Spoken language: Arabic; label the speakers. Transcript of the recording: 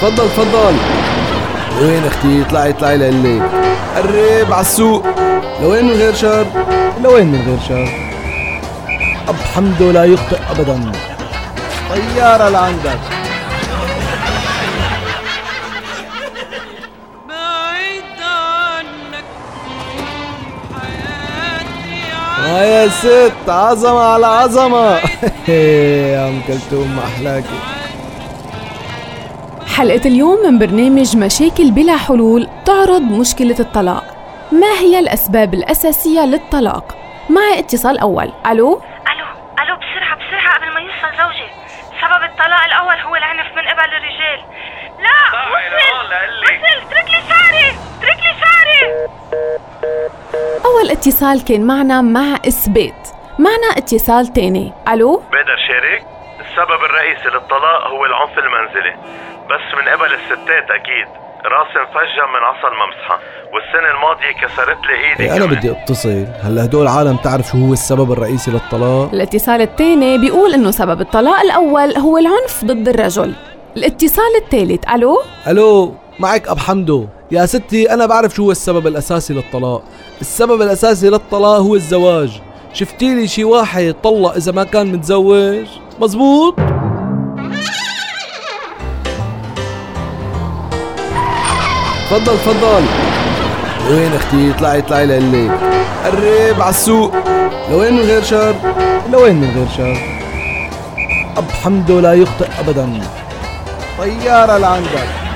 Speaker 1: تفضل تفضل. لوين أختي؟ اطلعي اطلعي لقلي قرب على السوق. لوين من غير شر؟
Speaker 2: لوين من غير شر؟ أب حمده لا يخطئ أبدا. طيارة لعندك. آه يا ست عظمة على عظمة. يا أم كلثوم ما أحلاكي
Speaker 3: حلقة اليوم من برنامج مشاكل بلا حلول تعرض مشكلة الطلاق. ما هي الأسباب الأساسية للطلاق؟ معي اتصال أول. ألو؟
Speaker 4: ألو ألو بسرعة بسرعة قبل ما يوصل زوجي. سبب الطلاق الأول هو العنف من قبل الرجال. لا وصل وصل اترك لي شعري اترك لي شعري
Speaker 3: أول اتصال كان معنا مع إثبات. معنا اتصال تاني. ألو؟
Speaker 5: بقدر شارك؟ السبب الرئيسي للطلاق هو العنف المنزلي. بس من قبل الستات أكيد. راسي مفجم من عصا الممسحة والسنة الماضية كسرت لي إيدي
Speaker 2: إيه أنا
Speaker 5: كمان.
Speaker 2: بدي أتصل. هلأ هدول العالم تعرف شو هو السبب الرئيسي للطلاق؟
Speaker 3: الاتصال الثاني بيقول إنه سبب الطلاق الأول هو العنف ضد الرجل. الاتصال الثالث ألو؟
Speaker 2: ألو معك أب حمدو. يا ستي أنا بعرف شو هو السبب الأساسي للطلاق. السبب الأساسي للطلاق هو الزواج. شفتي لي شي واحد طلق إذا ما كان متزوج؟ مزبوط
Speaker 1: تفضل تفضل. لوين أختي؟ اطلعي اطلعي لقلي قرب على السوق. لوين من غير شر؟
Speaker 2: لوين من غير شر؟ أب حمدو لا يخطئ أبدا. طيارة لعندك.